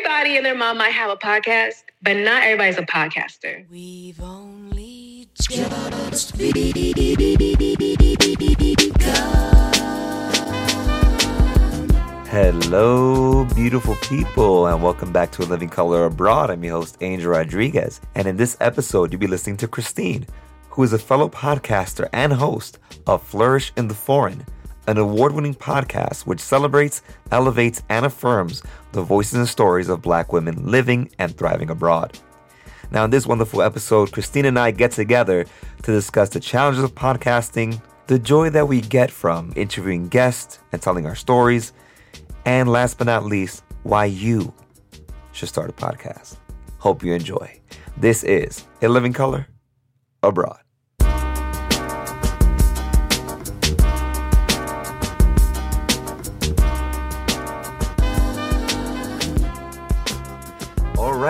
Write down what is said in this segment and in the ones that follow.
everybody and their mom might have a podcast, but not everybody's a podcaster. We've only just Hello, beautiful people, and welcome back to A Living Color Abroad. I'm your host, Angel Rodriguez, and in this episode, you'll be listening to Christine, who is a fellow podcaster and host of Flourish in the Foreign an award winning podcast which celebrates, elevates, and affirms the voices and stories of black women living and thriving abroad. Now, in this wonderful episode, Christine and I get together to discuss the challenges of podcasting, the joy that we get from interviewing guests and telling our stories, and last but not least, why you should start a podcast. Hope you enjoy. This is A Living Color Abroad.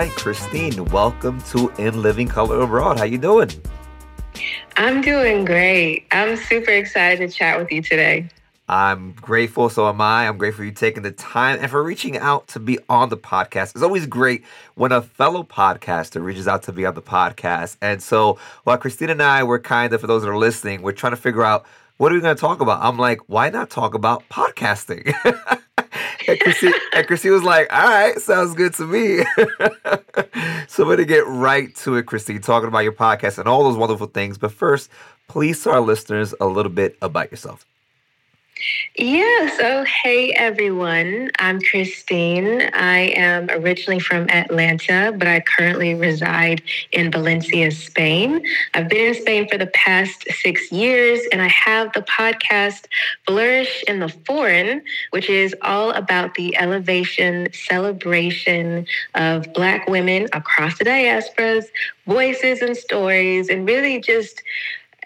Right, Christine, welcome to In Living Color Abroad. How you doing? I'm doing great. I'm super excited to chat with you today. I'm grateful, so am I. I'm grateful for you taking the time and for reaching out to be on the podcast. It's always great when a fellow podcaster reaches out to be on the podcast. And so while Christine and I were kind of, for those that are listening, we're trying to figure out what are we going to talk about? I'm like, why not talk about podcasting? and, Chrissy, and Chrissy was like, all right, sounds good to me. so we're going to get right to it, Christy, talking about your podcast and all those wonderful things. But first, please tell our listeners a little bit about yourself. Yeah, so hey everyone, I'm Christine. I am originally from Atlanta, but I currently reside in Valencia, Spain. I've been in Spain for the past six years, and I have the podcast Flourish in the Foreign, which is all about the elevation, celebration of Black women across the diasporas, voices and stories, and really just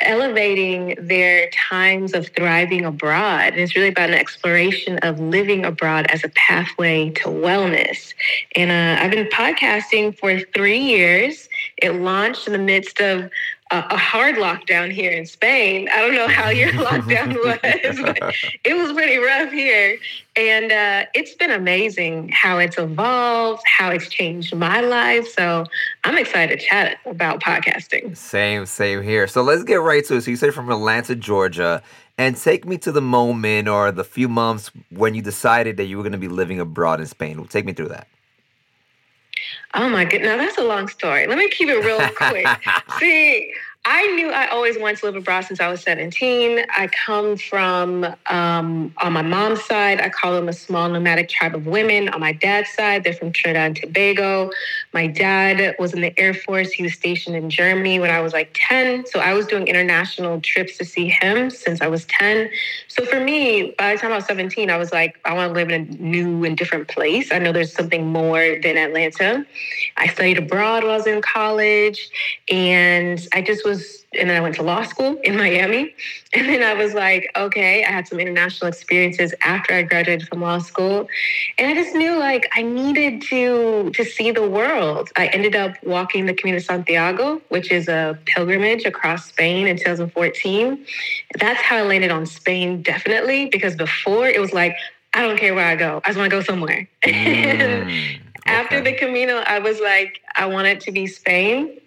elevating their times of thriving abroad. And it's really about an exploration of living abroad as a pathway to wellness. And uh, I've been podcasting for three years. It launched in the midst of a hard lockdown here in Spain. I don't know how your lockdown was, but it was pretty rough here. And uh, it's been amazing how it's evolved, how it's changed my life. So I'm excited to chat about podcasting. Same, same here. So let's get right to it. So you say from Atlanta, Georgia, and take me to the moment or the few months when you decided that you were going to be living abroad in Spain. Take me through that. Oh my goodness, now that's a long story. Let me keep it real quick. See, I knew I always wanted to live abroad since I was 17. I come from, um, on my mom's side, I call them a small nomadic tribe of women. On my dad's side, they're from Trinidad and Tobago. My dad was in the Air Force. He was stationed in Germany when I was like 10. So I was doing international trips to see him since I was 10. So for me, by the time I was 17, I was like, I want to live in a new and different place. I know there's something more than Atlanta. I studied abroad while I was in college, and I just was was, and then I went to law school in Miami. And then I was like, okay, I had some international experiences after I graduated from law school. And I just knew like I needed to to see the world. I ended up walking the Camino de Santiago, which is a pilgrimage across Spain in 2014. That's how I landed on Spain, definitely, because before it was like, I don't care where I go. I just want to go somewhere. Mm, okay. After the Camino, I was like, I want it to be Spain.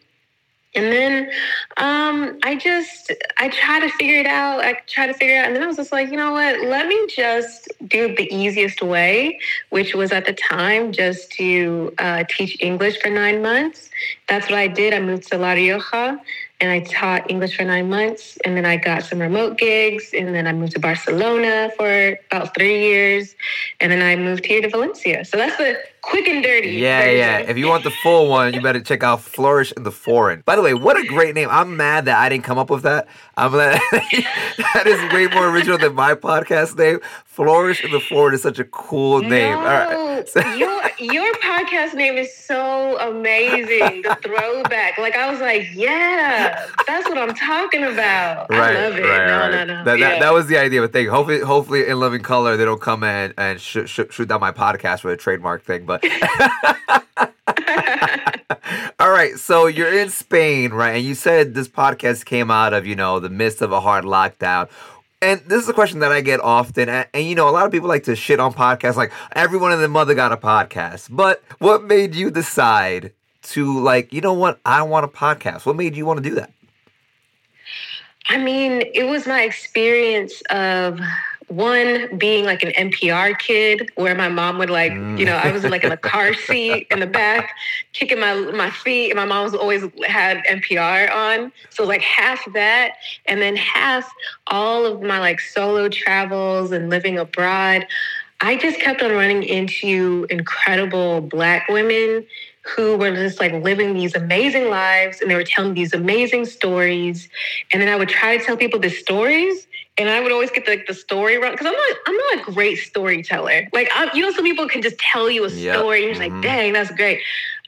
And then um, I just I try to figure it out. I try to figure it out, and then I was just like, you know what? Let me just do the easiest way, which was at the time just to uh, teach English for nine months. That's what I did. I moved to La Rioja, and I taught English for nine months. And then I got some remote gigs. And then I moved to Barcelona for about three years. And then I moved here to Valencia. So that's the quick and dirty. Yeah, version. yeah. If you want the full one, you better check out Flourish in the Foreign. By the way, what a great name. I'm mad that I didn't come up with that. I'm glad that is way more original than my podcast name. Flourish in the Foreign is such a cool name. No, All right. So- your, your podcast name is so amazing. The throwback. Like, I was like, yeah, that's what I'm talking about. Right, I love it. Right, no, right. no, no. That, yeah. that, that, was the idea. But thing. Hopefully, hopefully, in Living Color, they don't come in and sh- sh- shoot down my podcast with a trademark thing. But all right, so you're in Spain, right? And you said this podcast came out of you know the midst of a hard lockdown. And this is a question that I get often. And, and, you know, a lot of people like to shit on podcasts, like everyone and their mother got a podcast. But what made you decide to, like, you know what? I want a podcast. What made you want to do that? I mean, it was my experience of one being like an NPR kid where my mom would like, you know, I was like in a car seat in the back, kicking my my feet, and my mom was always had NPR on. So like half that, and then half all of my like solo travels and living abroad. I just kept on running into incredible black women who were just like living these amazing lives and they were telling these amazing stories. And then I would try to tell people the stories and I would always get the, like the story wrong because I'm not I'm not a great storyteller. Like I'm, you know, some people can just tell you a story yep. and you're mm-hmm. like, dang, that's great.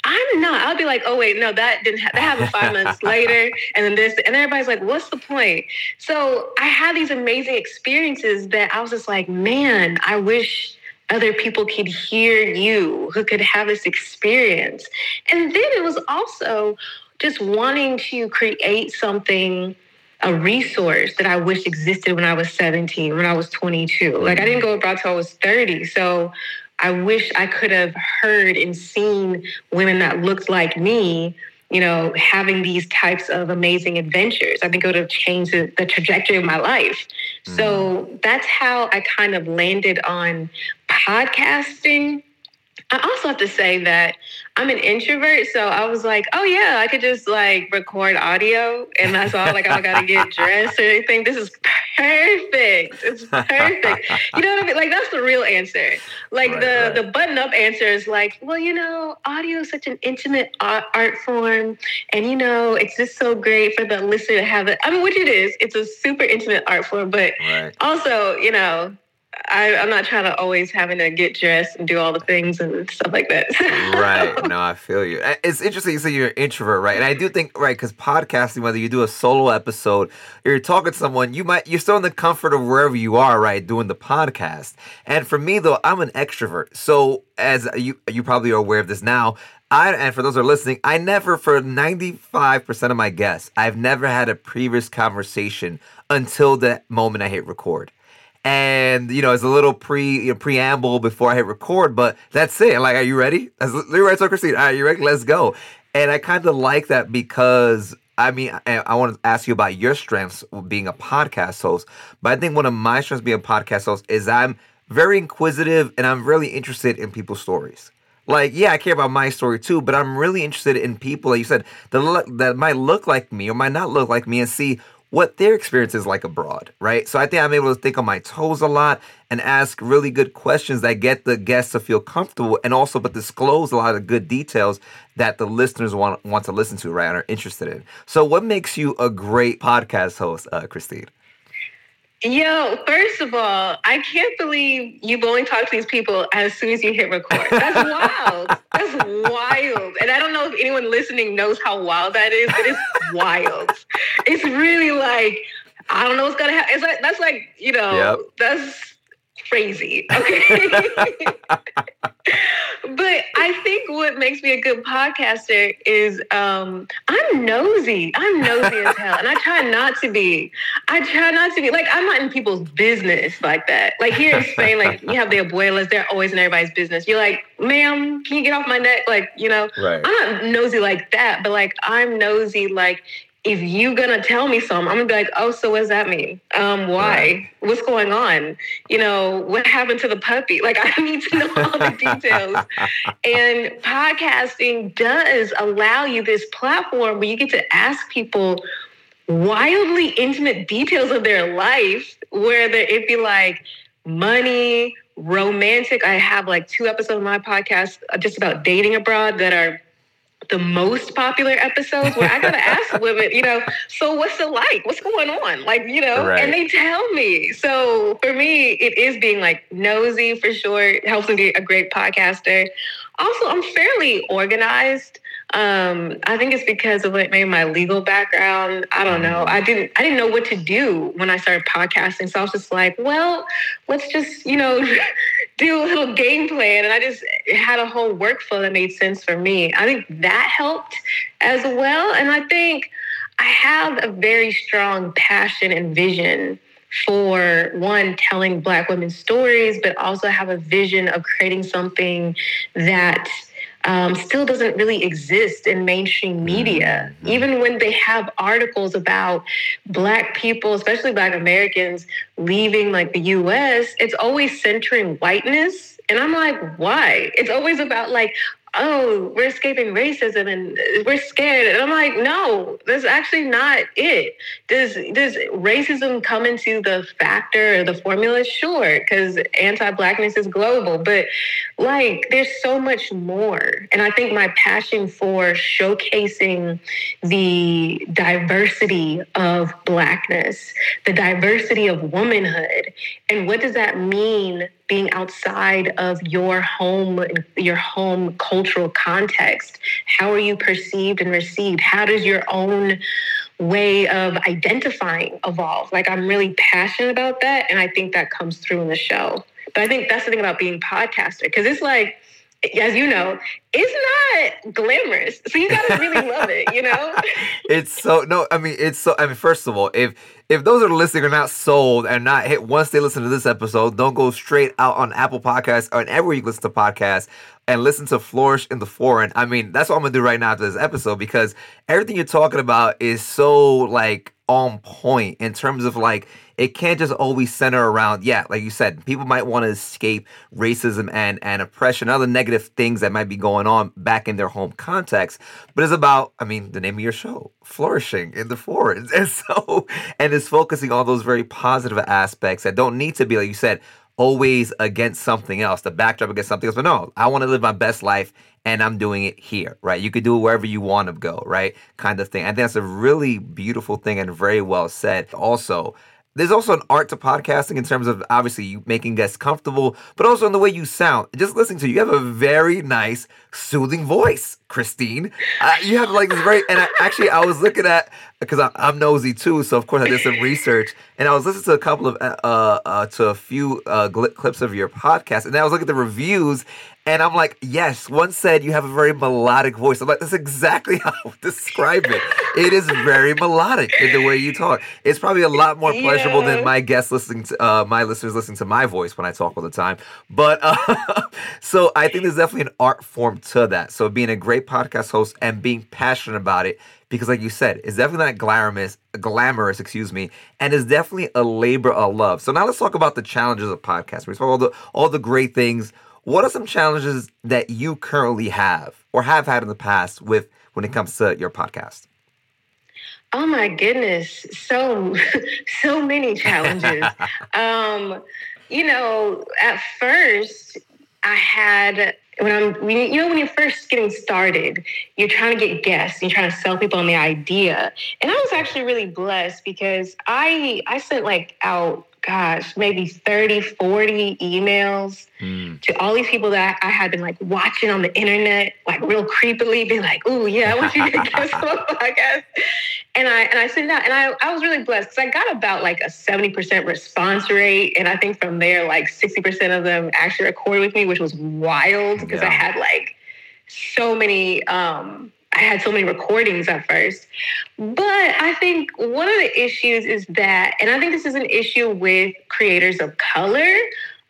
I'm not. I'll be like, oh wait, no, that didn't. Ha- that happened five months later, and then this, and everybody's like, what's the point? So I had these amazing experiences that I was just like, man, I wish other people could hear you, who could have this experience, and then it was also just wanting to create something a resource that I wish existed when I was 17, when I was 22. Like I didn't go abroad till I was 30. So I wish I could have heard and seen women that looked like me, you know, having these types of amazing adventures. I think it would have changed the, the trajectory of my life. Mm. So that's how I kind of landed on podcasting I also have to say that I'm an introvert, so I was like, oh yeah, I could just like record audio, and that's all. Like I don't gotta get dressed or anything. This is perfect. It's perfect. you know what I mean? Like that's the real answer. Like right, the right. the button up answer is like, well, you know, audio is such an intimate art form, and you know, it's just so great for the listener to have it. I mean, which it is. It's a super intimate art form, but right. also, you know, I, am not trying to always having to get dressed and do all the things and stuff like that. right. No, I feel you. It's interesting you say you're an introvert, right? And I do think, right, because podcasting, whether you do a solo episode or you're talking to someone, you might you're still in the comfort of wherever you are, right, doing the podcast. And for me though, I'm an extrovert. So as you you probably are aware of this now, I, and for those who are listening, I never, for 95% of my guests, I've never had a previous conversation until the moment I hit record and you know it's a little pre you know, preamble before I hit record, but that's it. Like, are you ready? You're right, so Christine. Right, you ready? Let's go. And I kind of like that because I mean, I, I, want to ask you about your strengths being a podcast host, but I think one of my strengths being a podcast host is I'm very inquisitive and I'm really interested in people's stories. Like, yeah, I care about my story too, but I'm really interested in people, like you said, that, that might look like me or might not look like me and see what their experience is like abroad, right? So I think I'm able to think on my toes a lot and ask really good questions that get the guests to feel comfortable and also but disclose a lot of good details that the listeners want want to listen to, right, and are interested in. So what makes you a great podcast host, uh, Christine? Yo, first of all, I can't believe you've only talked to these people as soon as you hit record. That's wild. Wild. And I don't know if anyone listening knows how wild that is, but it's wild. It's really like, I don't know what's gonna happen. It's like that's like, you know, yep. that's crazy. Okay. but I think what makes me a good podcaster is um, I'm nosy. I'm nosy as hell. And I try not to be. I try not to be. Like, I'm not in people's business like that. Like here in Spain, like you have the abuelas, they're always in everybody's business. You're like, ma'am, can you get off my neck? Like, you know, right. I'm not nosy like that, but like I'm nosy like if you gonna tell me something, I'm gonna be like, oh, so what does that mean? Um, why? What's going on? You know, what happened to the puppy? Like, I need to know all the details. and podcasting does allow you this platform where you get to ask people wildly intimate details of their life, whether it be like money, romantic. I have like two episodes of my podcast just about dating abroad that are the most popular episodes where I gotta ask women, you know, so what's it like? What's going on? Like, you know, right. and they tell me. So for me, it is being like nosy for sure. It helps me be a great podcaster. Also, I'm fairly organized. Um, I think it's because of maybe my legal background. I don't know. I didn't I didn't know what to do when I started podcasting. So I was just like, well, let's just, you know, do a little game plan. And I just had a whole workflow that made sense for me. I think that helped as well. And I think I have a very strong passion and vision for one, telling Black women's stories, but also have a vision of creating something that um, still doesn't really exist in mainstream media. Mm-hmm. Even when they have articles about Black people, especially Black Americans, leaving like the US, it's always centering whiteness. And I'm like, why? It's always about like, oh, we're escaping racism and we're scared. And I'm like, no, that's actually not it. Does does racism come into the factor or the formula? Sure, because anti-blackness is global, but like there's so much more. And I think my passion for showcasing the diversity of blackness, the diversity of womanhood, and what does that mean being outside of your home your home cultural context how are you perceived and received how does your own way of identifying evolve like i'm really passionate about that and i think that comes through in the show but i think that's the thing about being podcaster because it's like as you know, it's not glamorous. So you gotta really love it, you know? it's so no, I mean it's so I mean, first of all, if if those are listening are not sold and not hit once they listen to this episode, don't go straight out on Apple Podcasts or everywhere you listen to podcasts and listen to Flourish in the Foreign. I mean, that's what I'm gonna do right now after this episode because everything you're talking about is so like on point in terms of like it can't just always center around yeah like you said people might want to escape racism and and oppression other negative things that might be going on back in their home context but it's about i mean the name of your show flourishing in the forest and so and it's focusing on those very positive aspects that don't need to be like you said always against something else the backdrop against something else but no i want to live my best life and I'm doing it here, right? You could do it wherever you want to go, right? Kind of thing. I think that's a really beautiful thing and very well said. Also, there's also an art to podcasting in terms of obviously making guests comfortable, but also in the way you sound. Just listening to you, you have a very nice, soothing voice, Christine. Uh, you have like this very, and I, actually I was looking at because I'm nosy too, so of course I did some research, and I was listening to a couple of uh, uh, to a few uh, gl- clips of your podcast, and I was looking at the reviews, and I'm like, yes, one said you have a very melodic voice. I'm like, that's exactly how I would describe it. It is very melodic in the way you talk. It's probably a lot more pleasurable yeah. than my guests listening to uh, my listeners listening to my voice when I talk all the time. But uh, so I think there's definitely an art form to that. So being a great podcast host and being passionate about it because like you said it's definitely not glamorous glamorous excuse me and it's definitely a labor of love so now let's talk about the challenges of podcasting we talk all the all the great things what are some challenges that you currently have or have had in the past with when it comes to your podcast? Oh my goodness, so so many challenges. um, you know, at first I had when I'm you know when you're first getting started, you're trying to get guests, you're trying to sell people on the idea. And I was actually really blessed because I I sent like out gosh, maybe 30, 40 emails mm. to all these people that I had been like watching on the internet, like real creepily, be like, oh yeah, I want you to on my podcast. And I and I sent out and I, I was really blessed because I got about like a 70% response rate. And I think from there, like 60% of them actually recorded with me, which was wild because yeah. I had like so many um I had so many recordings at first. But I think one of the issues is that, and I think this is an issue with creators of color,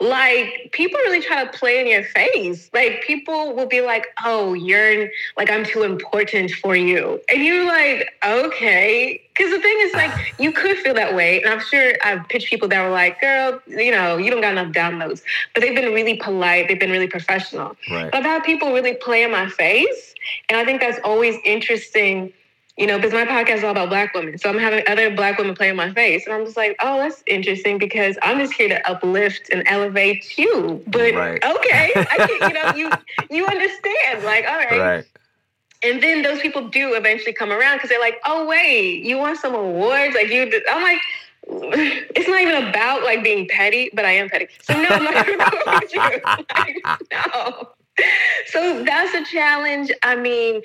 like people really try to play in your face. Like people will be like, "Oh, you're like I'm too important for you," and you're like, "Okay." Because the thing is, like, you could feel that way, and I'm sure I've pitched people that were like, "Girl, you know, you don't got enough downloads," but they've been really polite. They've been really professional. Right. But I've had people really play in my face, and I think that's always interesting you know, because my podcast is all about black women. So I'm having other black women play in my face. And I'm just like, oh, that's interesting because I'm just here to uplift and elevate you. But right. okay, I can, you know, you you understand. Like, all right. right. And then those people do eventually come around because they're like, oh wait, you want some awards? Like you did. I'm like, it's not even about like being petty, but I am petty. So no, I'm not going with you. Like, no so that's a challenge. I mean,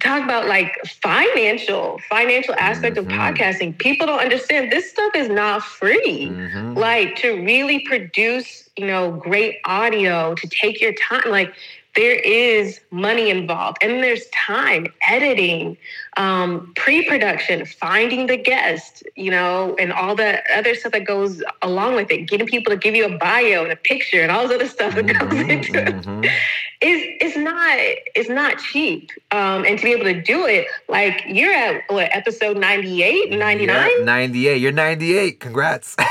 talk about like financial, financial aspect mm-hmm. of podcasting. People don't understand this stuff is not free. Mm-hmm. Like to really produce, you know, great audio, to take your time, like there is money involved and there's time, editing, um, pre-production, finding the guest, you know, and all the other stuff that goes along with it, getting people to give you a bio and a picture and all this other stuff that goes mm-hmm, into mm-hmm. it. Is is not is not cheap. Um, and to be able to do it, like you're at what episode 98, 99? Yeah, 98. You're 98. Congrats.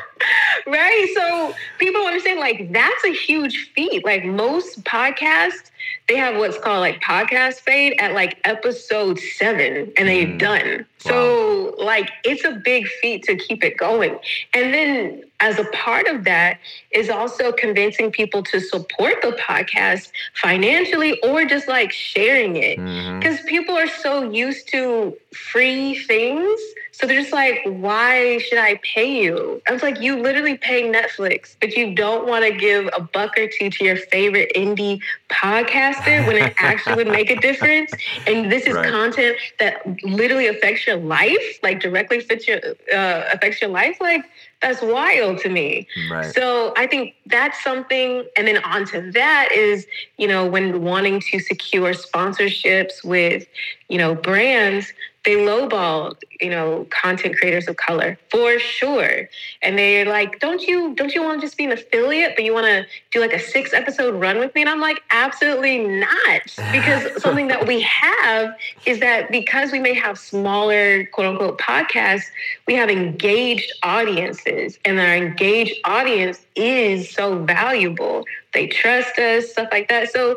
right? So people understand like that's a huge feat. Like most podcasts, they have what's called like podcast fade at like episode seven and they're mm. done. So like it's a big feat to keep it going. And then as a part of that is also convincing people to support the podcast financially or just like sharing it. Because mm-hmm. people are so used to free things. So they're just like, why should I pay you? I was like, you literally pay Netflix, but you don't want to give a buck or two to your favorite indie podcaster when it actually would make a difference. And this is right. content that literally affects your life, like directly affects your uh, affects your life. Like that's wild to me. Right. So I think that's something. And then onto that is, you know, when wanting to secure sponsorships with, you know, brands, they lowball, you know, content creators of color for sure. And they're like, "Don't you don't you want to just be an affiliate, but you want to do like a six episode run with me?" And I'm like, "Absolutely not," because something that we have is that because we may have smaller quote unquote podcasts, we have engaged audiences, and our engaged audience is so valuable. They trust us, stuff like that. So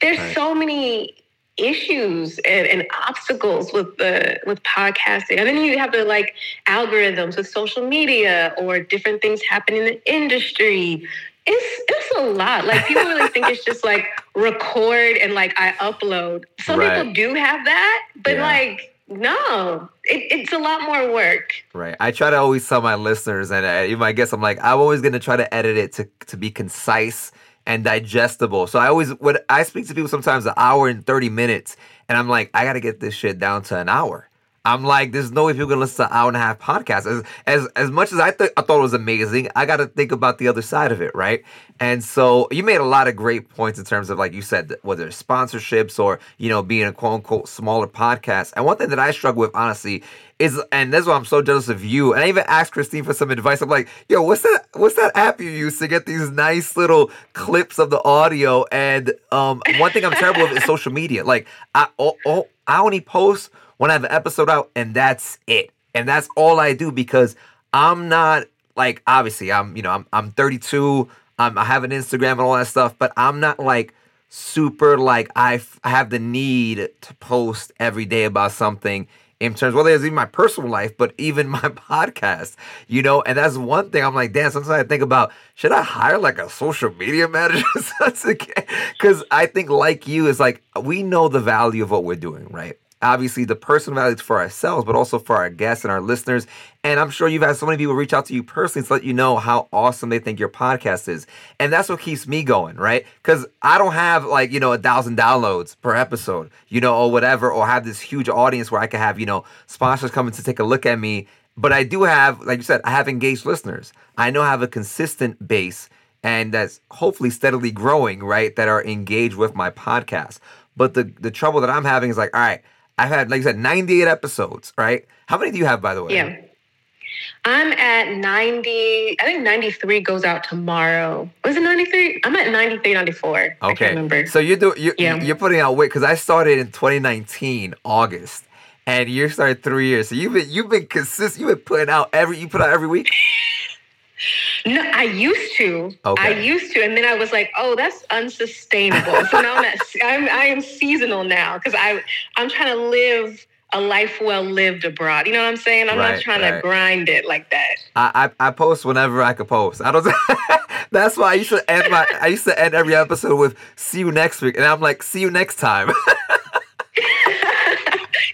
there's right. so many issues and, and, obstacles with the with podcasting and then you have the like algorithms with social media or different things happening in the industry it's it's a lot like people really think it's just like record and like i upload some right. people do have that but yeah. like no, it, it's a lot more work. Right. I try to always tell my listeners, and I, you might guess I'm like, I'm always going to try to edit it to, to be concise and digestible. So I always when I speak to people sometimes an hour and 30 minutes and I'm like, I gotta get this shit down to an hour. I'm like, there's no way people can listen to hour and a half podcast. As as as much as I th- I thought it was amazing, I got to think about the other side of it, right? And so you made a lot of great points in terms of like you said, whether it's sponsorships or you know being a quote unquote smaller podcast. And one thing that I struggle with, honestly, is and that's why I'm so jealous of you. And I even asked Christine for some advice. I'm like, yo, what's that? What's that app you use to get these nice little clips of the audio? And um, one thing I'm terrible with is social media. Like, I oh, oh, I only post when I have an episode out, and that's it. And that's all I do because I'm not like obviously I'm you know I'm I'm 32. Um, I have an Instagram and all that stuff, but I'm not like super like I, f- I have the need to post every day about something in terms whether it's even my personal life, but even my podcast, you know, and that's one thing I'm like, damn, sometimes I think about should I hire like a social media manager? Because I think like you is like we know the value of what we're doing, right? Obviously the personal values for ourselves, but also for our guests and our listeners. And I'm sure you've had so many people reach out to you personally to let you know how awesome they think your podcast is. And that's what keeps me going, right? Because I don't have like, you know, a thousand downloads per episode, you know, or whatever, or have this huge audience where I can have, you know, sponsors coming to take a look at me. But I do have, like you said, I have engaged listeners. I know I have a consistent base and that's hopefully steadily growing, right? That are engaged with my podcast. But the the trouble that I'm having is like, all right, I've had, like I said, 98 episodes, right? How many do you have, by the way? Yeah. I'm at 90, I think 93 goes out tomorrow. Was it 93? I'm at 93, 94. Okay. remember. So you do, you, yeah. you're putting out weight because I started in 2019, August, and you started three years. So you've been, you've been consistent. You've been putting out every, you put out every week? No, I used to. Okay. I used to, and then I was like, "Oh, that's unsustainable." so now I'm, at, I'm I am seasonal now because I I'm trying to live a life well lived abroad. You know what I'm saying? I'm right, not trying right. to grind it like that. I, I, I post whenever I could post. I don't. that's why I used to end my I used to end every episode with "See you next week," and I'm like, "See you next time."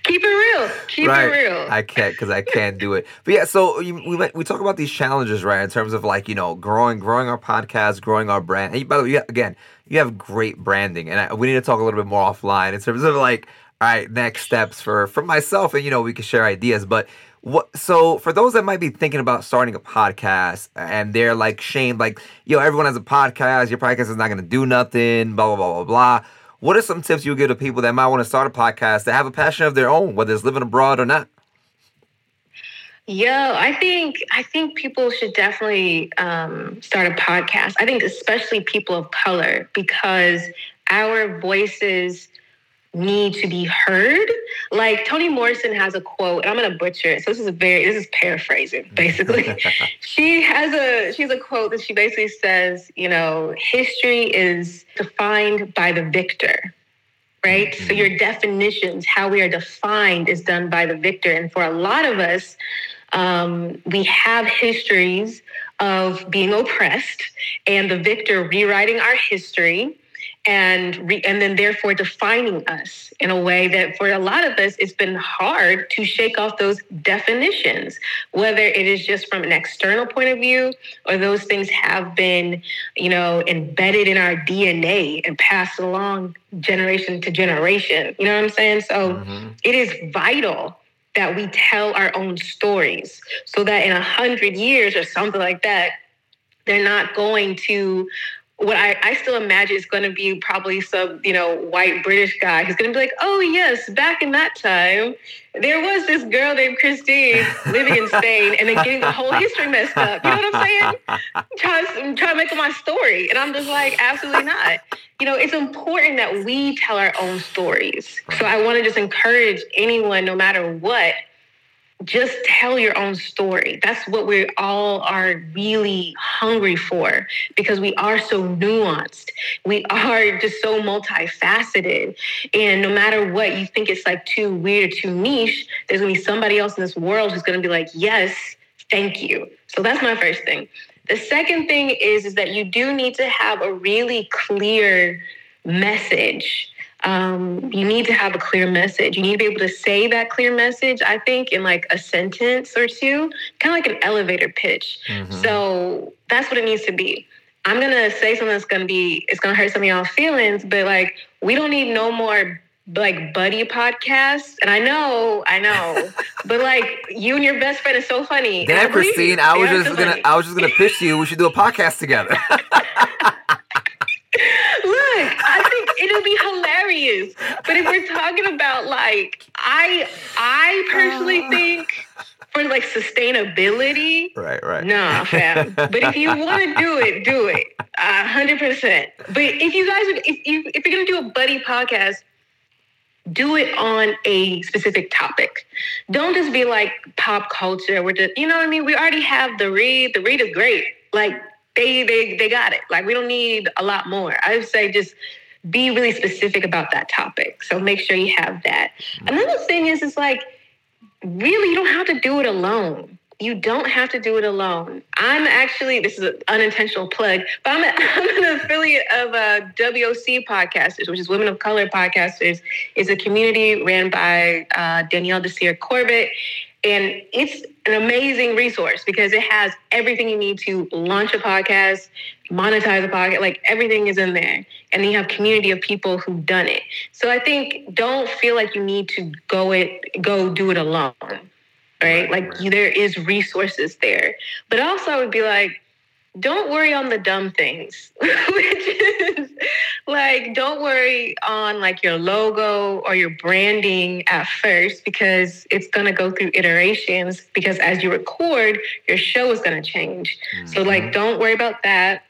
Keep it real. Keep right. it real. I can't because I can't do it. But yeah, so we we talk about these challenges, right? In terms of like you know growing growing our podcast, growing our brand. And by the way, again, you have great branding, and I, we need to talk a little bit more offline in terms of like all right next steps for for myself, and you know we can share ideas. But what so for those that might be thinking about starting a podcast and they're like shamed like yo everyone has a podcast your podcast is not going to do nothing blah blah blah blah blah what are some tips you'll give to people that might want to start a podcast that have a passion of their own whether it's living abroad or not Yo, I think I think people should definitely um, start a podcast. I think especially people of color because our voices need to be heard. Like Toni Morrison has a quote, and I'm gonna butcher it. So this is a very this is paraphrasing, basically. she has a she has a quote that she basically says, you know, history is defined by the victor. Right? Mm-hmm. So your definitions, how we are defined, is done by the victor. And for a lot of us, um, we have histories of being oppressed and the victor rewriting our history and re- and then therefore defining us in a way that for a lot of us it's been hard to shake off those definitions whether it is just from an external point of view or those things have been you know embedded in our DNA and passed along generation to generation you know what I'm saying so mm-hmm. it is vital that we tell our own stories so that in a hundred years or something like that they're not going to what I, I still imagine is going to be probably some, you know, white British guy who's going to be like, oh, yes, back in that time, there was this girl named Christine living in Spain and then getting the whole history messed up. You know what I'm saying? Trying, trying to make up my story. And I'm just like, absolutely not. You know, it's important that we tell our own stories. So I want to just encourage anyone, no matter what, just tell your own story. That's what we all are really hungry for because we are so nuanced. We are just so multifaceted. And no matter what you think it's like too weird, too niche, there's gonna be somebody else in this world who's gonna be like, yes, thank you. So that's my first thing. The second thing is, is that you do need to have a really clear message um, you need to have a clear message. You need to be able to say that clear message, I think, in like a sentence or two, kind of like an elevator pitch. Mm-hmm. So that's what it needs to be. I'm gonna say something that's gonna be it's gonna hurt some of y'all feelings, but like we don't need no more like buddy podcasts. And I know, I know, but like you and your best friend is so funny. Damn, Christine, I was just gonna. I was just gonna pitch you. We should do a podcast together. Look, I think it'll be hilarious. But if we're talking about like, I I personally uh. think for like sustainability, right, right, nah, fam. but if you want to do it, do it, hundred percent. But if you guys, if you if you're gonna do a buddy podcast, do it on a specific topic. Don't just be like pop culture. We're just, you know what I mean? We already have the read. The read is great. Like they they they got it. Like we don't need a lot more. I would say just be really specific about that topic. So make sure you have that. Another thing is is like really you don't have to do it alone. You don't have to do it alone. I'm actually, this is an unintentional plug, but I'm, a, I'm an affiliate of a WOC Podcasters, which is Women of Color Podcasters. It's a community ran by uh, Danielle Desir Corbett. And it's an amazing resource because it has everything you need to launch a podcast, monetize a podcast, like everything is in there. And you have community of people who've done it. So I think don't feel like you need to go it go do it alone. Right? Like there is resources there. But also I would be like, don't worry on the dumb things, which is like, don't worry on like your logo or your branding at first because it's going to go through iterations. Because as you record, your show is going to change. Mm-hmm. So, like, don't worry about that.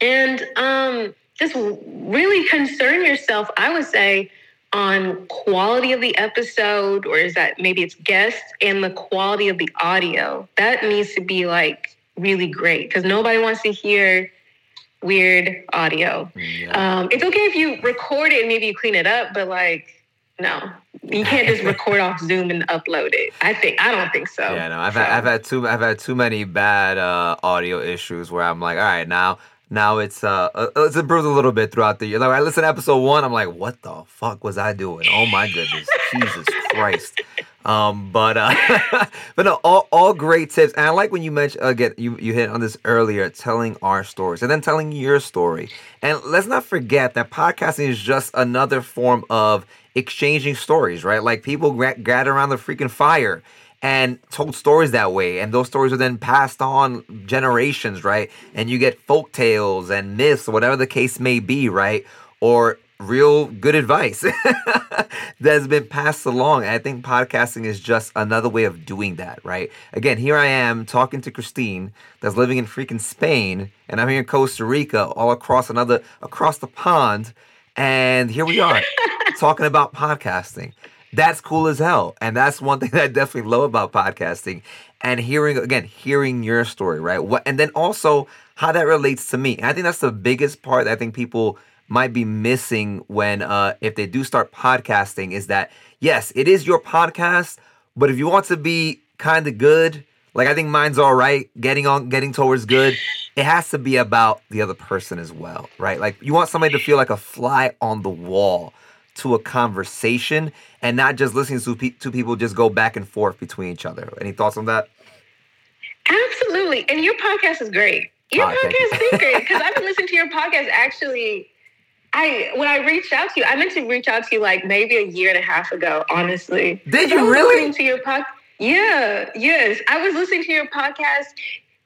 And um, just really concern yourself, I would say, on quality of the episode, or is that maybe it's guests and the quality of the audio. That needs to be like really great because nobody wants to hear weird audio. Yeah. Um, it's okay if you record it and maybe you clean it up, but like, no, you can't just record off Zoom and upload it. I think I don't think so. Yeah, no, I've so. had, I've had too I've had too many bad uh, audio issues where I'm like, all right, now now it's uh, uh it's improved a little bit throughout the year. Like I listen to episode one, I'm like, what the fuck was I doing? Oh my goodness, Jesus Christ. Um, but uh, but no, all, all great tips. And I like when you mentioned again, you you hit on this earlier, telling our stories and then telling your story. And let's not forget that podcasting is just another form of exchanging stories, right? Like people gather around the freaking fire and told stories that way. And those stories are then passed on generations, right? And you get folk tales and myths, whatever the case may be, right? Or real good advice that has been passed along. And I think podcasting is just another way of doing that, right? Again, here I am talking to Christine that's living in freaking Spain, and I'm here in Costa Rica, all across another across the pond, and here we are talking about podcasting. That's cool as hell. And that's one thing that I definitely love about podcasting. And hearing again, hearing your story, right? What and then also how that relates to me. And I think that's the biggest part that I think people might be missing when uh if they do start podcasting is that yes, it is your podcast, but if you want to be kind of good, like I think mine's all right, getting on getting towards good, it has to be about the other person as well, right? Like you want somebody to feel like a fly on the wall to a conversation and not just listening to pe- to people just go back and forth between each other. Any thoughts on that? Absolutely. And your podcast is great. Your thank podcast is great because I've been listening to your podcast actually I when I reached out to you, I meant to reach out to you like maybe a year and a half ago, honestly. Did you really? to your pod? Yeah, yes. I was listening to your podcast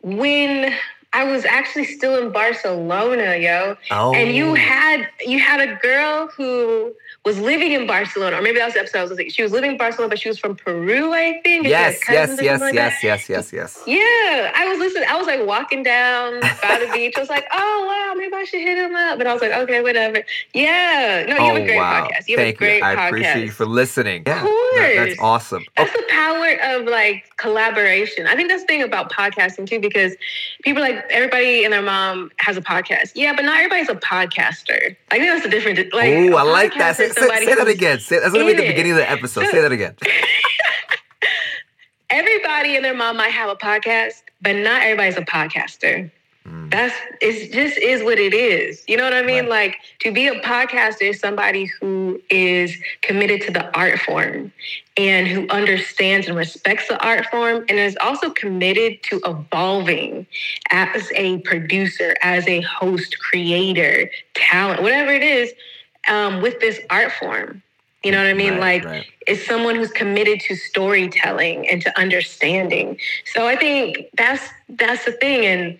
when I was actually still in Barcelona, yo. Oh, And you oh. had you had a girl who was living in Barcelona, or maybe that was the episode I was listening. She was living in Barcelona, but she was from Peru, I think. and she had yes, yes, yes, like yes, yes, yes, yes. Yeah, I was listening. I was like walking down by the beach. I was like, oh wow, maybe I should hit him up. But I was like, okay, whatever. Yeah, no, you have a oh, great podcast. You have Thank a great you. I podcast. appreciate you for listening. Yeah, Of that- that's awesome. That's the power of like collaboration. I think that's the thing about podcasting too, because people are like everybody and their mom has a podcast. Yeah, but not everybody's a podcaster. I think that's the difference. Like, oh, I a like that. Say, say- say that again. Say, that's gonna be the beginning of the episode. Say that again. Everybody and their mom might have a podcast, but not everybody's a podcaster. Mm. That's it just is what it is. You know what I mean? Right. Like to be a podcaster is somebody who is committed to the art form and who understands and respects the art form and is also committed to evolving as a producer, as a host, creator, talent, whatever it is, um, with this art form. You know what I mean? Right, like right. is someone who's committed to storytelling and to understanding. So I think that's that's the thing. And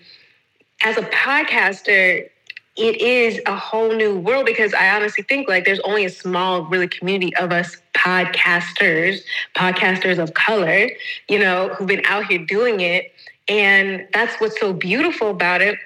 as a podcaster, it is a whole new world because I honestly think like there's only a small really community of us podcasters, podcasters of color, you know, who've been out here doing it. And that's what's so beautiful about it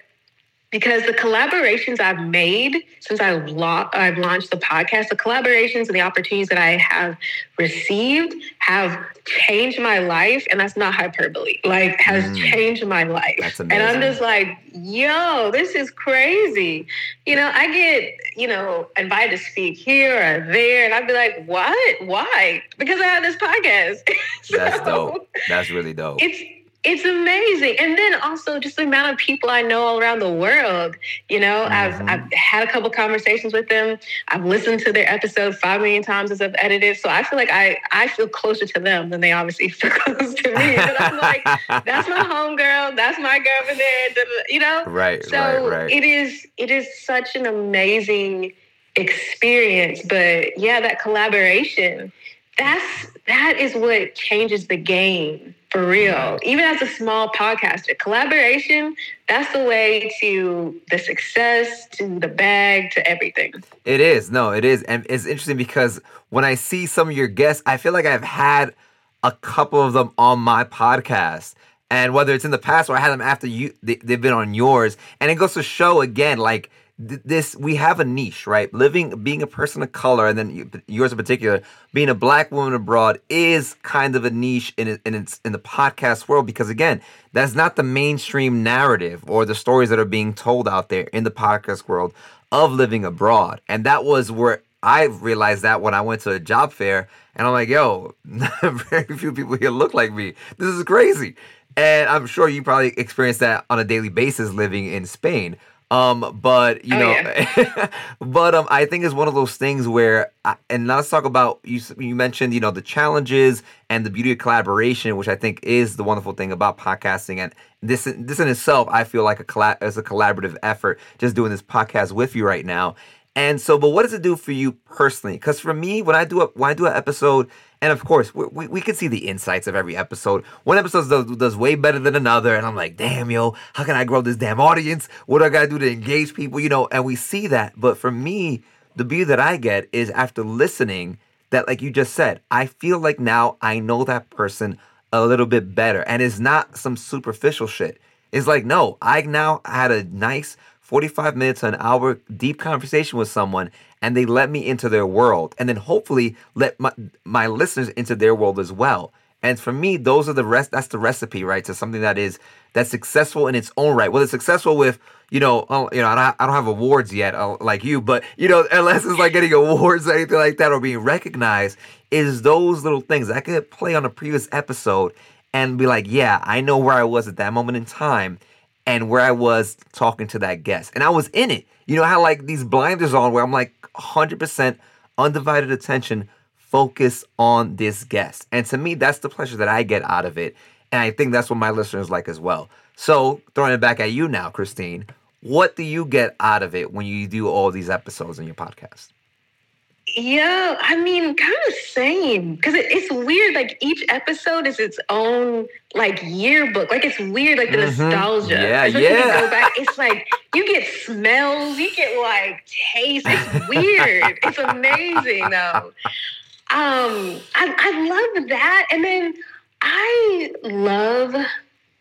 because the collaborations I've made since I lo- I've launched the podcast, the collaborations and the opportunities that I have received have changed my life, and that's not hyperbole. Like, has Mm. changed my life. That's And I'm just like, yo, this is crazy. You know, I get you know invited to speak here or there, and I'd be like, what? Why? Because I have this podcast. That's dope. That's really dope. it's it's amazing. And then also just the amount of people i know all around the world you know Mhm. i've i've had a couple conversations with them. I've listened to their episode five million times as i've edited. So i feel like i i feel closer to them than they obviously feel close to me. But i'm like that's my homegirl. That's my girl over there you know? Right, so right, right. it is it is such an amazing experience. But yeah that collaboration that's that is what changes the game for real even as a small podcaster collaboration that's the way to the success to the bag to everything It is. No, it is. And it's interesting because when I see some of your guests, I feel like I've had a couple of them on my podcast. And whether it's in the past or I had them after you, they, they've been on yours. And it goes to show again, like this, we have a niche, right? Living, being a person of color, and then you, yours in particular, being a black woman abroad is kind of a niche in in its in the podcast world because again, that's not the mainstream narrative or the stories that are being told out there in the podcast world of living abroad. And that was where I realized that when I went to a job fair and I'm like, yo, very few people here look like me. This is crazy. And I'm sure you probably experience that on a daily basis living in Spain. Um, but you Oh, know, but um, I think it's one of those things where, I, and now let's talk about you. You mentioned you know the challenges and the beauty of collaboration, which I think is the wonderful thing about podcasting. And this, this in itself, I feel like a collab is a collaborative effort. Just doing this podcast with you right now, And so, but what does it do for you personally? Because for me, when I do a when I do an episode, and of course, we, we, we can see the insights of every episode. One episode does, does way better than another, and I'm like, damn, yo, how can I grow this damn audience? What do I gotta do to engage people? You know, and we see that. But for me, the view that I get is after listening, that like you just said, I feel like now I know that person a little bit better, and it's not some superficial shit. It's like, no, I now had a nice 45 minutes, an hour deep conversation with someone, and they let me into their world. And then hopefully let my, my listeners into their world as well. And for me, those are the rest. That's the recipe, right? To something that is that's successful in its own right. Well, it's successful with you know, oh, you know, I don't, I don't have awards yet, uh, like you, but you know, unless it's like getting awards or anything like that or being recognized, is those little things I could play on a previous episode and be like, yeah, I know where I was at that moment in time, and where I was talking to that guest. And I was in it. You know how like these blinders on where I'm like 100% undivided attention, focus on this guest. And to me, that's the pleasure that I get out of it. And I think that's what my listeners like as well. So, throwing it back at you now, Christine, what do you get out of it when you do all these episodes in your podcast? Yeah, I mean, kind of same because it, it's weird. Like each episode is its own like yearbook. Like it's weird, like the mm-hmm. nostalgia. Yeah, yeah. go back, it's like you get smells, you get like taste. It's weird. it's amazing though. Um, I, I love that, and then I love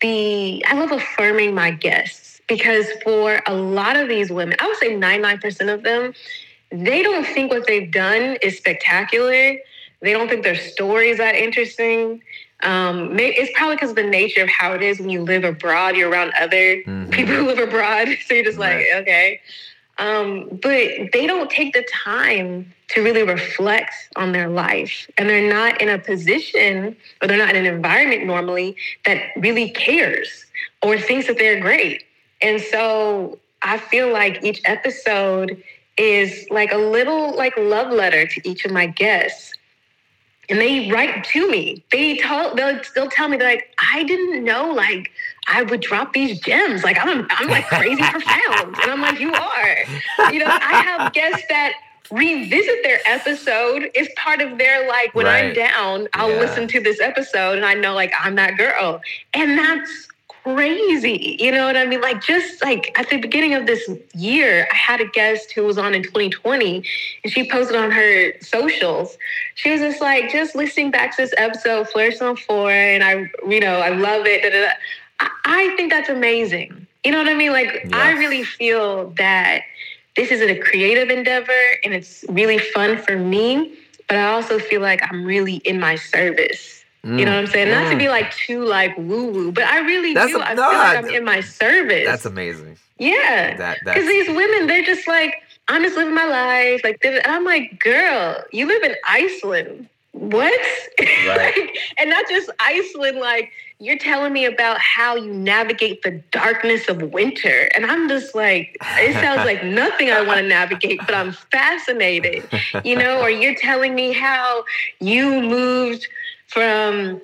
the I love affirming my guests because for a lot of these women, I would say ninety nine percent of them they don't think what they've done is spectacular. They don't think their story is that interesting. Um, it's probably because of the nature of how it is when you live abroad. You're around other mm-hmm. people who live abroad, so you're just right. like, okay. Um, but they don't take the time to really reflect on their life, and they're not in a position, or they're not in an environment normally that really cares or thinks that they're great. And so I feel like each episode is like a little like love letter to each of my guests. And they write to me. They tell they'll still tell me they're like, I didn't know like I would drop these gems. Like I'm I'm like crazy profound. And I'm like, you are. You know, I have guests that revisit their episode is part of their like when right. I'm down, I'll yeah. listen to this episode and I know like I'm that girl. And that's crazy. You know what I mean? Like just like at the beginning of this year, I had a guest who was on in 2020 and she posted on her socials. She was just like, just listening back to this episode, Flourish on Four, and I, you know, I love it. Da, da, da. I, I think that's amazing. You know what I mean? Like yes. I really feel that this is a creative endeavor and it's really fun for me, but I also feel like I'm really in my service you know what I'm saying? Mm. Not to be mm. like too like woo woo, but I really that's do. A, I no, feel like I'm in my service. That's amazing. Yeah. That because these women, they're just like, I'm just living my life. Like, and I'm like, girl, you live in Iceland. What? Right. like, and not just Iceland. Like, you're telling me about how you navigate the darkness of winter, and I'm just like, it sounds like nothing I want to navigate, but I'm fascinated. You know, or you're telling me how you moved from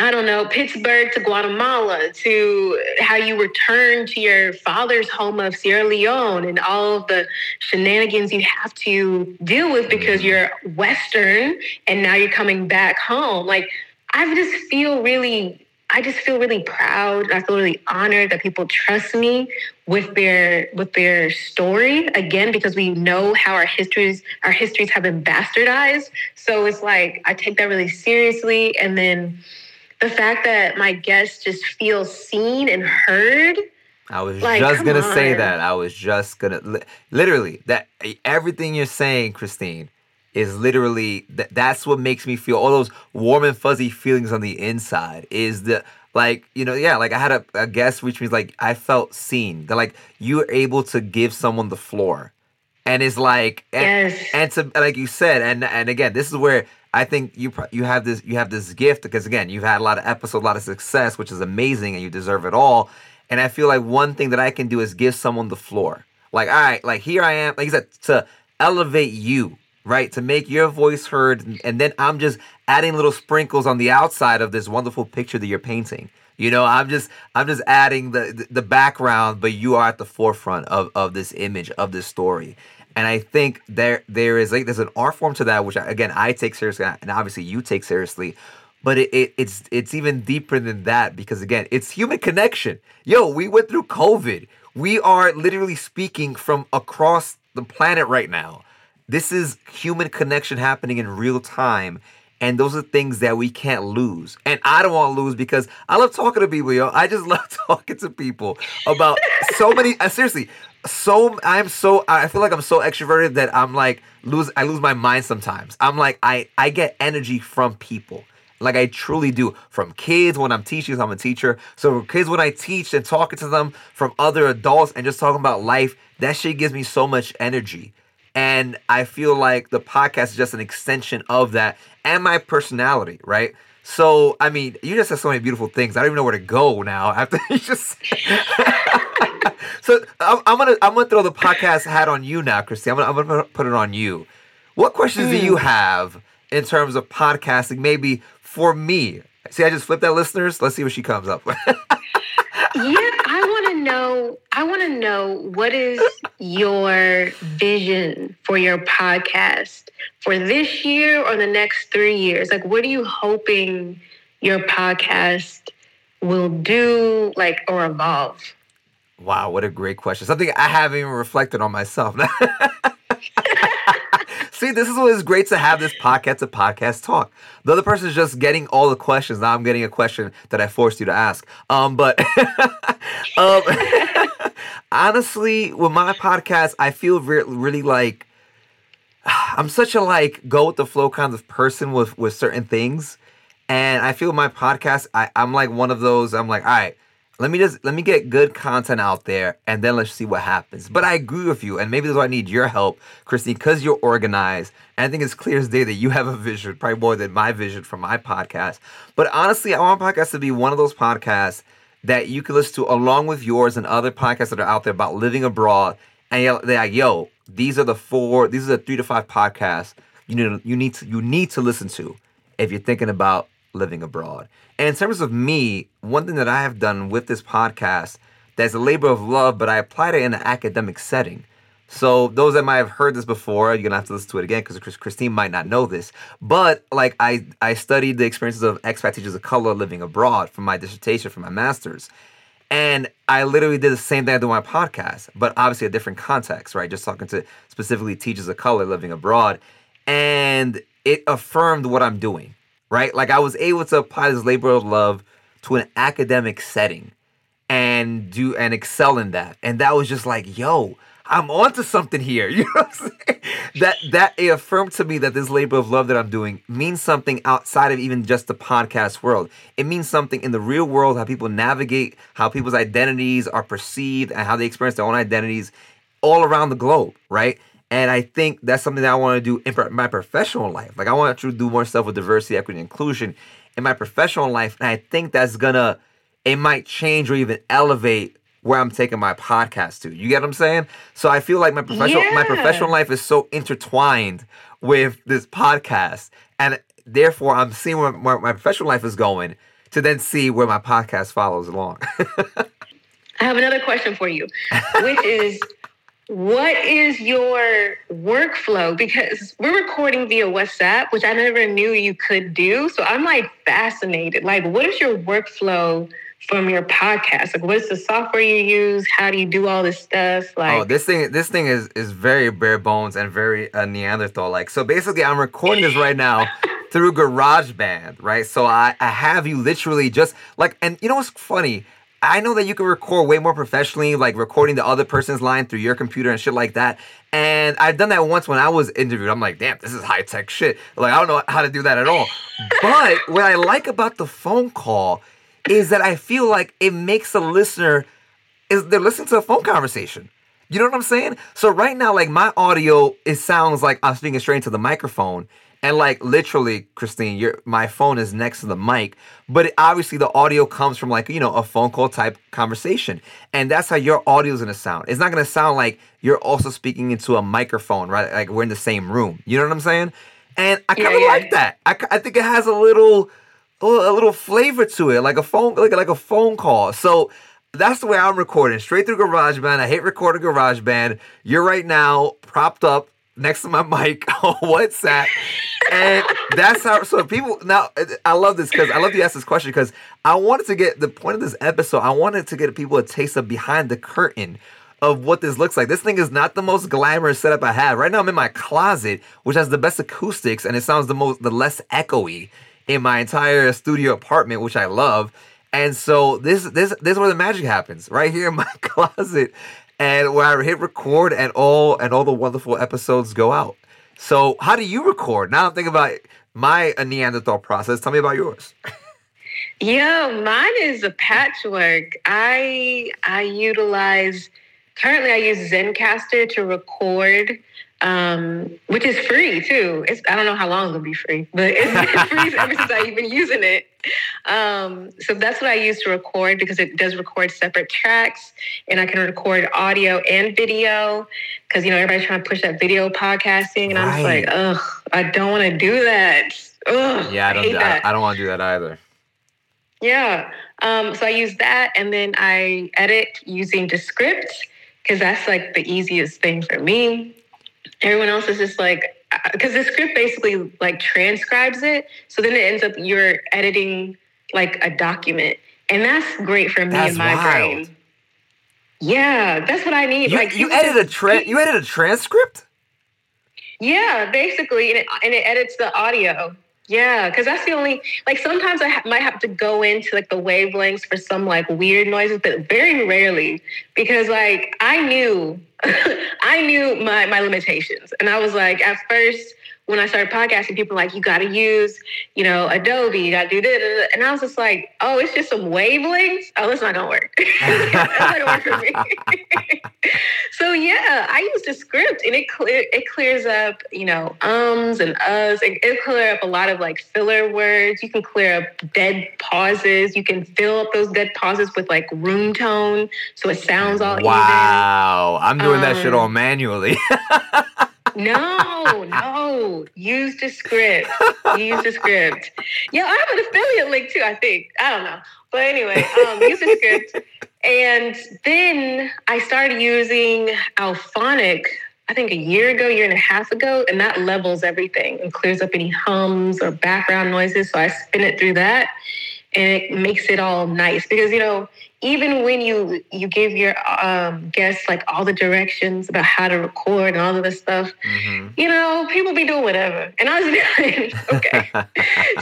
I don't know, Pittsburgh to Guatemala, to how you return to your father's home of Sierra Leone and all of the shenanigans you have to deal with because mm-hmm. you're Western and now you're coming back home. Like, I just feel really I just feel really proud. I feel really honored that people trust me with their with their story again because we know how our histories our histories have been bastardized. So it's like I take that really seriously and then the fact that my guests just feel seen and heard I was like, just gonna on. say that. I was just gonna li- literally that everything you're saying, Christine, is literally that that's what makes me feel all those warm and fuzzy feelings on the inside is the like you know yeah like i had a, a guest which means like i felt seen. That like you're able to give someone the floor. And it's like and, yes. and to like you said and and again this is where i think you you have this you have this gift because again you've had a lot of episodes a lot of success which is amazing and you deserve it all. And i feel like one thing that i can do is give someone the floor. Like all right like here i am like you said to elevate you right? To make your voice heard. And then I'm just adding little sprinkles on the outside of this wonderful picture that you're painting. You know, I'm just I'm just adding the the background, but you are at the forefront of, of this image, of this story. And I think there there is like there's an art form to that, which again I take seriously, and obviously you take seriously. But it, it, it's it's even deeper than that because again, it's human connection. Yo, we went through COVID. We are literally speaking from across the planet right now. This is human connection happening in real time. And those are things that we can't lose. And I don't want to lose because I love talking to people, yo. I just love talking to people about so many. Uh, seriously, so I'm so I feel like I'm so extroverted that I'm like lose I lose my mind sometimes. I'm like I I get energy from people. Like I truly do from kids when I'm teaching, I'm a teacher. So kids when I teach and talking to them from other adults and just talking about life, that shit gives me so much energy. And I feel like the podcast is just an extension of that and my personality, right? So, I mean, you just said so many beautiful things. I don't even know where to go now after you just. so I'm, I'm, gonna I'm gonna throw the podcast hat on you now, Christy. I'm gonna, I'm gonna put it on you. What questions mm. do you hmm. have in terms of podcasting? Maybe for me. See, I just flipped that, listeners. Let's see what she comes up with. yeah, I to know. I want to know what is your vision for your podcast for this year or the next three years. Like, what are you hoping your podcast will do, like, or evolve? Wow, what a great question. Something I haven't even reflected on myself. See, this is what is great to have this podcast, a podcast talk. The other person is just getting all the questions. Now I'm getting a question that I forced you to ask. Um, but um, honestly, with my podcast, I feel re- really like I'm such a like go with the flow kind of person with with certain things, and I feel my podcast. I, I'm like one of those. I'm like, all right let me just let me get good content out there and then let's see what happens. But i agree with you and maybe that's why i need your help christine because you're organized and i think it's clear as day that you have a vision probably more than my vision for my podcast. But honestly i want my podcast to be one of those podcasts that you can listen to along with yours and other podcasts that are out there about living abroad and they're like yo these are the four these are the three to five podcasts you need you need to you need to listen to if you're thinking about living abroad and in terms of me, one thing that I have done with this podcast that's a labor of love, but I applied it in an academic setting. So those that might have heard this before, you're gonna have to listen to it again because Christine might not know this. But like I, I studied the experiences of expat teachers of color living abroad for my dissertation for my master's, and I literally did the same thing I do on my podcast, but obviously a different context, right? Just talking to specifically teachers of color living abroad, and it affirmed what I'm doing right? Like I was able to apply this labor of love to an academic setting and do and excel in that. And that was just like, yo, I'm onto something here. You know what I'm saying? That that it affirmed to me that this labor of love that I'm doing means something outside of even just the podcast world. It means something in the real world, how people navigate, how people's identities are perceived, and how they experience their own identities all around the globe, right? And I think that's something that I want to do in my professional life. Like I want to do more stuff with diversity, equity, and inclusion in my professional life. And I think that's gonna it might change or even elevate where I'm taking my podcast to. You get what I'm saying? So I feel like my professional yeah. my professional life is so intertwined with this podcast. And therefore I'm seeing where, where my professional life is going to then see where my podcast follows along. I have another question for you, which is what is your workflow? Because we're recording via WhatsApp, which I never knew you could do. So I'm like fascinated. Like, what is your workflow from your podcast? Like, what's the software you use? How do you do all this stuff? Like, oh, this thing, this thing is is very bare bones and very uh, Neanderthal like. So basically, I'm recording this right now. through GarageBand, right? So I, I have you literally just like, and you know what's funny? I know that you can record way more professionally, like recording the other person's line through your computer and shit like that. And I've done that once when I was interviewed. I'm like, damn, this is high tech shit. Like, I don't know how to do that at all. But what I like about the phone call is that I feel like it makes the listener is they're listening to a phone conversation. You know what I'm saying? So right now, like my audio, it sounds like I'm speaking straight into the microphone. And like literally, Christine, your my phone is next to the mic, but it, obviously the audio comes from like you know a phone call type conversation, and that's how your audio is gonna sound. It's not gonna sound like you're also speaking into a microphone, right? Like we're in the same room. You know what I'm saying? And I kind of yeah, yeah. like that. I, I think it has a little a little flavor to it, like a phone like like a phone call. So that's the way I'm recording, straight through GarageBand. I hate recording GarageBand. You're right now propped up next to my mic on WhatsApp. and that's how so people now I love this because I love you ask this question because I wanted to get the point of this episode, I wanted to get people a taste of behind the curtain of what this looks like. This thing is not the most glamorous setup I have. Right now I'm in my closet, which has the best acoustics and it sounds the most the less echoey in my entire studio apartment, which I love. And so this this this is where the magic happens, right here in my closet and where I hit record and all and all the wonderful episodes go out. So how do you record? Now I'm thinking about my Neanderthal process. Tell me about yours. yeah, mine is a patchwork. I I utilize currently I use Zencastr to record um, which is free too. It's I don't know how long it'll be free, but it's been free ever since I've been using it. Um, so that's what I use to record because it does record separate tracks, and I can record audio and video. Because you know everybody's trying to push that video podcasting, and right. I'm just like, ugh, I don't want to do that. Ugh, yeah, I don't. I, I, I don't want to do that either. Yeah. Um, so I use that, and then I edit using Descript because that's like the easiest thing for me everyone else is just like uh, because Descript basically like transcribes it. So then it ends up you're editing like a document. And that's great for me that's and my wild. brain. Yeah that's what i need. You, like you edit a tra- you edit a transcript? Yeah basically and it, and it edits the audio yeah, because that's the only like sometimes I ha- might have to go into like the wavelengths for some like weird noises, but very rarely because like I knew I knew my my limitations, and I was like at first when I started podcasting, people were like, you got to use, you know, Adobe, you got to do this. And I was just like, oh, it's just some wavelengths. Oh, that's not going to work. that's not going to work for me. so yeah, I use Descript and it clear it clears up, you know, ums and uhs. It, it clear up a lot of like filler words. You can clear up dead pauses. You can fill up those dead pauses with like room tone. So it sounds all wow. even. Wow. I'm doing um, that shit all um, manually. No, no. Use Descript. Use Descript. Yeah, I have an affiliate link too, I think. I don't know. But anyway, um, use Descript. And then I started using Auphonic, I think a year ago, year and a half ago, and that levels everything and clears up any hums or background noises. So I spin it through that and it makes it all nice because, you know, even when you you give your um, guests like all the directions about how to record and all of this stuff, mm-hmm. you know, people be doing whatever, and I was doing okay.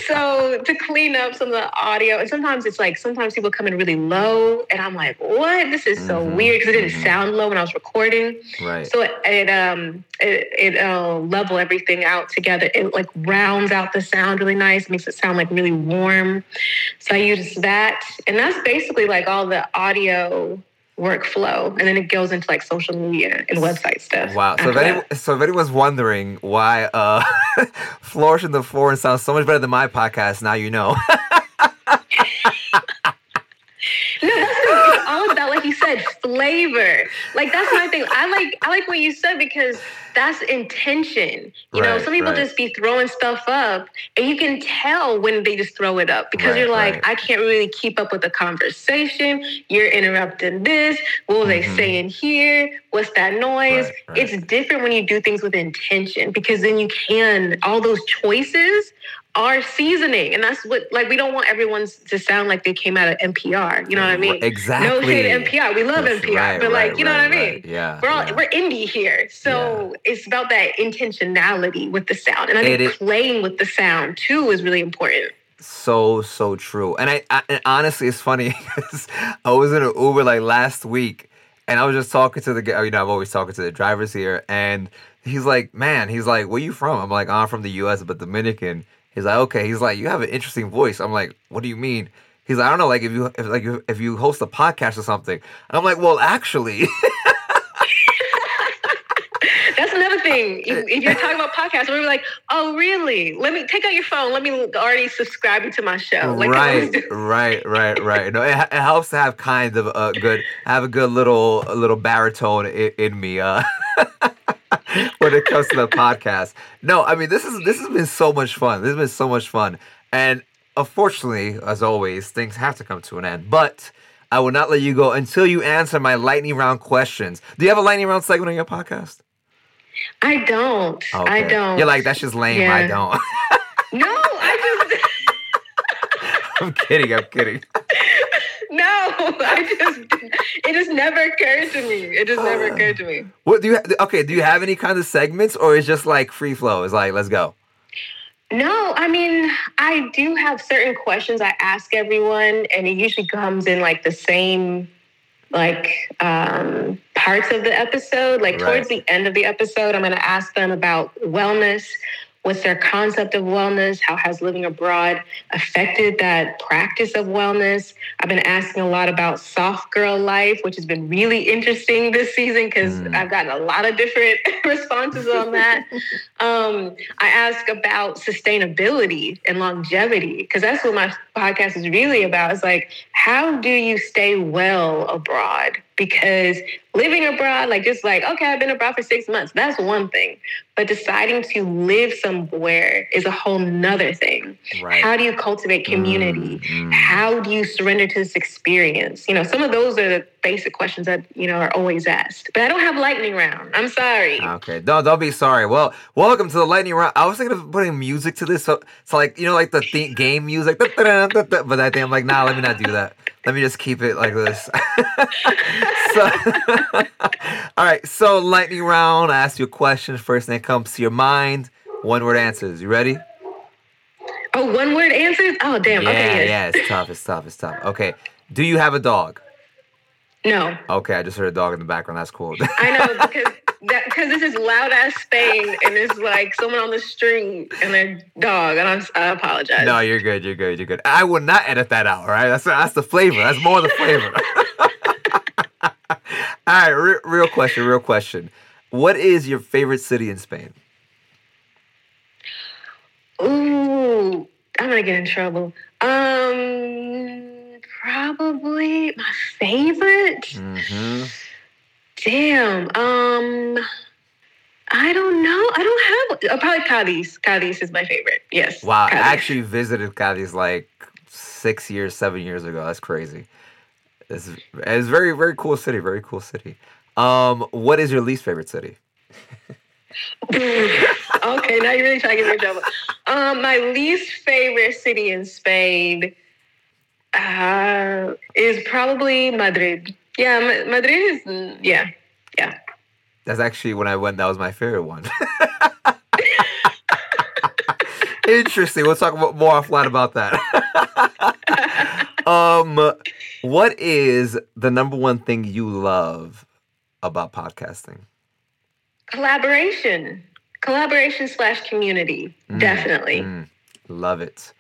so to clean up some of the audio, and sometimes it's like sometimes people come in really low, and I'm like, what? This is so mm-hmm. weird because it didn't mm-hmm. sound low when I was recording. Right. So it, it um it, it uh, level everything out together. It like rounds out the sound really nice, makes it sound like really warm. So I use that, and that's basically like all the audio workflow and then it goes into like social media and website stuff. Wow. So if, any, so if anyone's wondering why uh Flourish in the Foreign sounds so much better than my podcast, now you know. No, that's all about, like you said, flavor. Like that's my thing. I like I like what you said because that's intention. You right, know, some people right. just be throwing stuff up, and you can tell when they just throw it up because right, you're like, I can't really keep up with the conversation. You're interrupting this. What were mm-hmm. they saying here? What's that noise? It's different when you do things with intention because then you can all those choices our seasoning. And that's what, like, we don't want everyone to sound like they came out of NPR. You know what I mean? Exactly. No shade NPR. We love that's NPR, right, but like, right, you know right, what I mean? Yeah. We're all, yeah. we're indie here. So yeah. it's about that intentionality with the sound. And I think it, playing with the sound too is really important. So, so true. And I, I and honestly, it's funny because I was in an Uber like last week and I was just talking to the guy, you know, I'm always talking to the drivers here. And he's like, man, he's like, where you from? I'm like, I'm from the US, but Dominican. He's like, okay. He's like, you have an interesting voice. I'm like, what do you mean? He's like, I don't know, like if you if like if you host a podcast or something. I'm like, well, actually. That's another thing. If, if, you're talking about podcasts, we're like, oh, really? Let me take out your phone. Let me already subscribe you to my show. Like, right, right, right, right. No, it, it, helps to have kind of a good, have a good little, little baritone in, in me. Uh, when it comes to the podcast. No, I mean this is this has been so much fun. This has been so much fun, and unfortunately, as always, things have to come to an end. But I will not let you go until you answer my lightning round questions. Do you have a lightning round segment on your podcast? I don't. I don't. You're like that's just lame. I don't. no, I just I'm kidding. I'm kidding. no. I just it just never occurred to me. It just never occurred to me. What do you? Ha- okay. Do you have any kind of segments, or is just like free flow? It's like let's go. No, I mean, I do have certain questions I ask everyone, and it usually comes in like the same like um parts of the episode. Like Right. towards the end of the episode, I'm gonna ask them about wellness. What's their concept of wellness? How has living abroad affected that practice of wellness? I've been asking a lot about soft girl life, which has been really interesting this season because Mm. I've gotten a lot of different responses on that. Um, I ask about sustainability and longevity because that's what my podcast is really about. It's like, how do you stay well abroad? Because living abroad, like just like, okay, I've been abroad for six months, that's one thing. But deciding to live somewhere is a whole nother thing. Right. How do you cultivate community? Mm, mm. How do you surrender to this experience? You know, some of those are the basic questions that, you know, are always asked. But I don't have lightning round. I'm sorry. Okay, don't don't be sorry. Well, welcome to the lightning round. I was thinking of putting music to this, so so like you know like the theme, game music, but I think I'm like, nah, let me not do that. Let me just keep it like this. so, all right. So lightning round. I ask you a question. First thing that comes to your mind. One word answers. You ready? Oh, one word answers? Oh, damn. yeah, okay, yeah. It's tough. It's tough. It's tough. Okay. Do you have a dog? No, Okay, I just heard a dog in the background. That's cool. I know because that because this is loud ass Spain and it's like someone on the street and their dog and I'm, I apologize. No, you're good. You're good. You're good. I would not edit that out. all Right? That's that's the flavor. That's more the flavor. all right. Re- real question. Real question. What is your favorite city in Spain? Ooh, I'm gonna get in trouble. Um, probably my favorite. Mm-hmm. Damn. Um, I don't know. I don't have. Uh, probably Cadiz. Cadiz is my favorite. Yes. Wow. I actually visited Cadiz like six years, seven years ago. That's crazy. It's, it's very, very cool city. Very cool city. Um, what is your least favorite city? okay, now you're really trying to get me in trouble. Um, my least favorite city in Spain uh, is probably Madrid. Yeah, Ma- Madrid is yeah, yeah. That's actually when I went. That was my favorite one. Interesting. We'll talk about more offline about that. um, what is the number one thing you love about podcasting? Collaboration, collaboration slash community, Mm, definitely. mm, love it.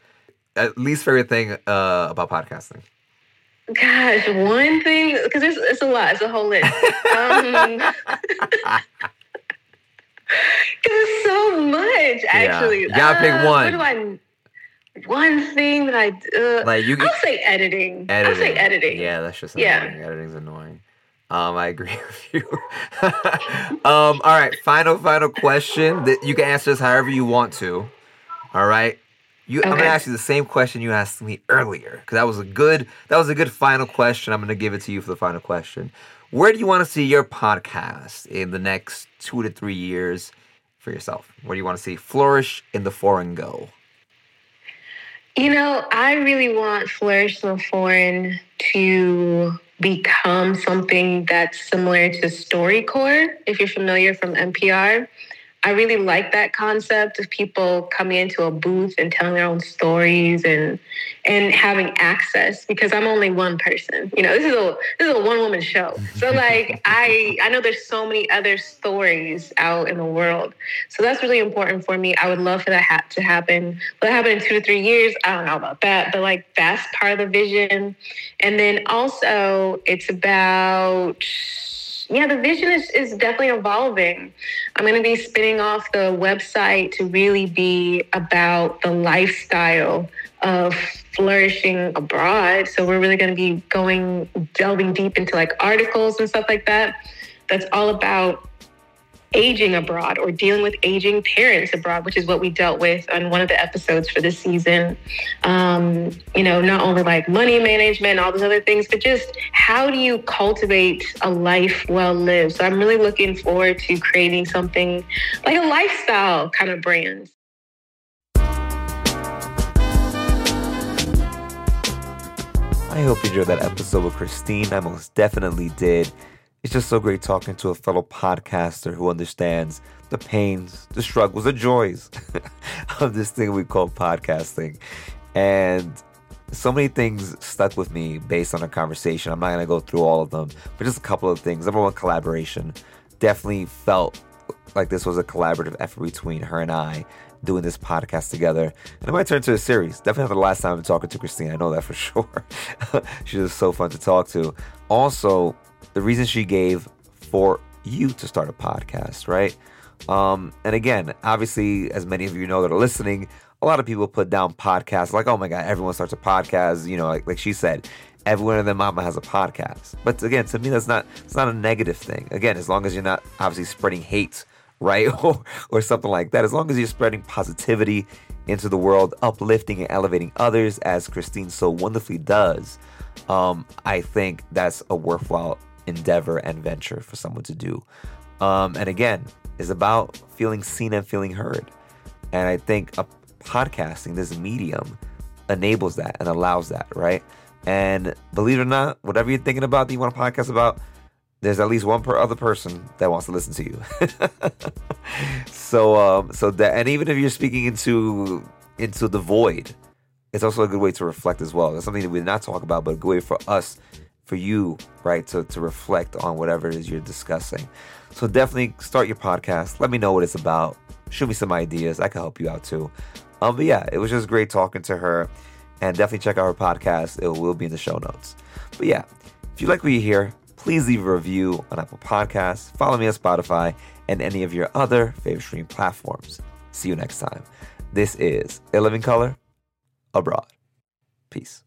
At least favorite thing uh, about podcasting. Gosh, one thing because it's it's a lot. It's a whole list. Um, Because it's so much, actually. Gotta pick Uh, one. What do I? One thing that I uh, Like you, I'll say editing. I'll say editing. Yeah, that's just Yeah. annoying. Editing's annoying. Um, I agree with you. um, all right, final, final question that you can answer this however you want to. All right. You, I'm gonna ask you the same question you asked me earlier because that was a good that was a good final question. I'm gonna give it to you for the final question. Where do you want to see your podcast in the next two to three years for yourself? Where do you want to see flourish in the foreign go? You know, I really want Flourish the Foreign to become something that's similar to StoryCorps, if you're familiar from NPR. I really like that concept of people coming into a booth and telling their own stories and and having access because I'm only one person. You know, this is a this is a one woman show. So like I I know there's so many other stories out in the world. So that's really important for me. I would love for that ha- to happen. Will it happen in two to three years? I don't know about that, but like that's part of the vision. And then also it's about yeah, the vision is, is definitely evolving. I'm going to be spinning off the website to really be about the lifestyle of flourishing abroad. So we're really going to be going delving deep into like articles and stuff like that. That's all about aging abroad or dealing with aging parents abroad, which is what we dealt with on one of the episodes for this season. Um, you know, not only like money management, all those other things, but just how do you cultivate a life well lived? So I'm really looking forward to creating something like a lifestyle kind of brand. I hope you enjoyed that episode with Christine. I most definitely did. It's just so great talking to a fellow podcaster who understands the pains, the struggles, the joys of this thing we call podcasting. And so many things stuck with me based on a conversation. I'm not going to go through all of them, but just a couple of things. Number one, collaboration. Definitely felt like this was a collaborative effort between her and I doing this podcast together. And it might turn into a series. Definitely not the last time I'm talking to Christine. I know that for sure. She's just so fun to talk to. Also, the reason she gave for you to start a podcast, right? Um, and again, obviously, as many of you know that are listening, a lot of people put down podcasts like, oh my God, everyone starts a podcast. You know, like, like she said, everyone and their mama has a podcast. But again, to me, that's not it's not a negative thing. Again, as long as you're not obviously spreading hate, right, or or something like that. As long as you're spreading positivity into the world, uplifting and elevating others, as Christine so wonderfully does, um, I think that's a worthwhile endeavor and venture for someone to do. Um, and again, is about feeling seen and feeling heard. And I think a podcasting, this medium, enables that and allows that, right? And believe it or not, whatever you're thinking about that you want to podcast about, there's at least one per other person that wants to listen to you. so um so that and even if you're speaking into into the void, it's also a good way to reflect as well. That's something that we did not talk about, but a good way for us, for you, right, to, to reflect on whatever it is you're discussing. So definitely start your podcast. Let me know what it's about. Shoot me some ideas. I can help you out too. Um, but yeah, it was just great talking to her. And definitely check out her podcast. It will be in the show notes. But yeah, if you like what you hear, please leave a review on Apple Podcasts. Follow me on Spotify and any of your other favorite streaming platforms. See you next time. This is A Living Color Abroad. Peace.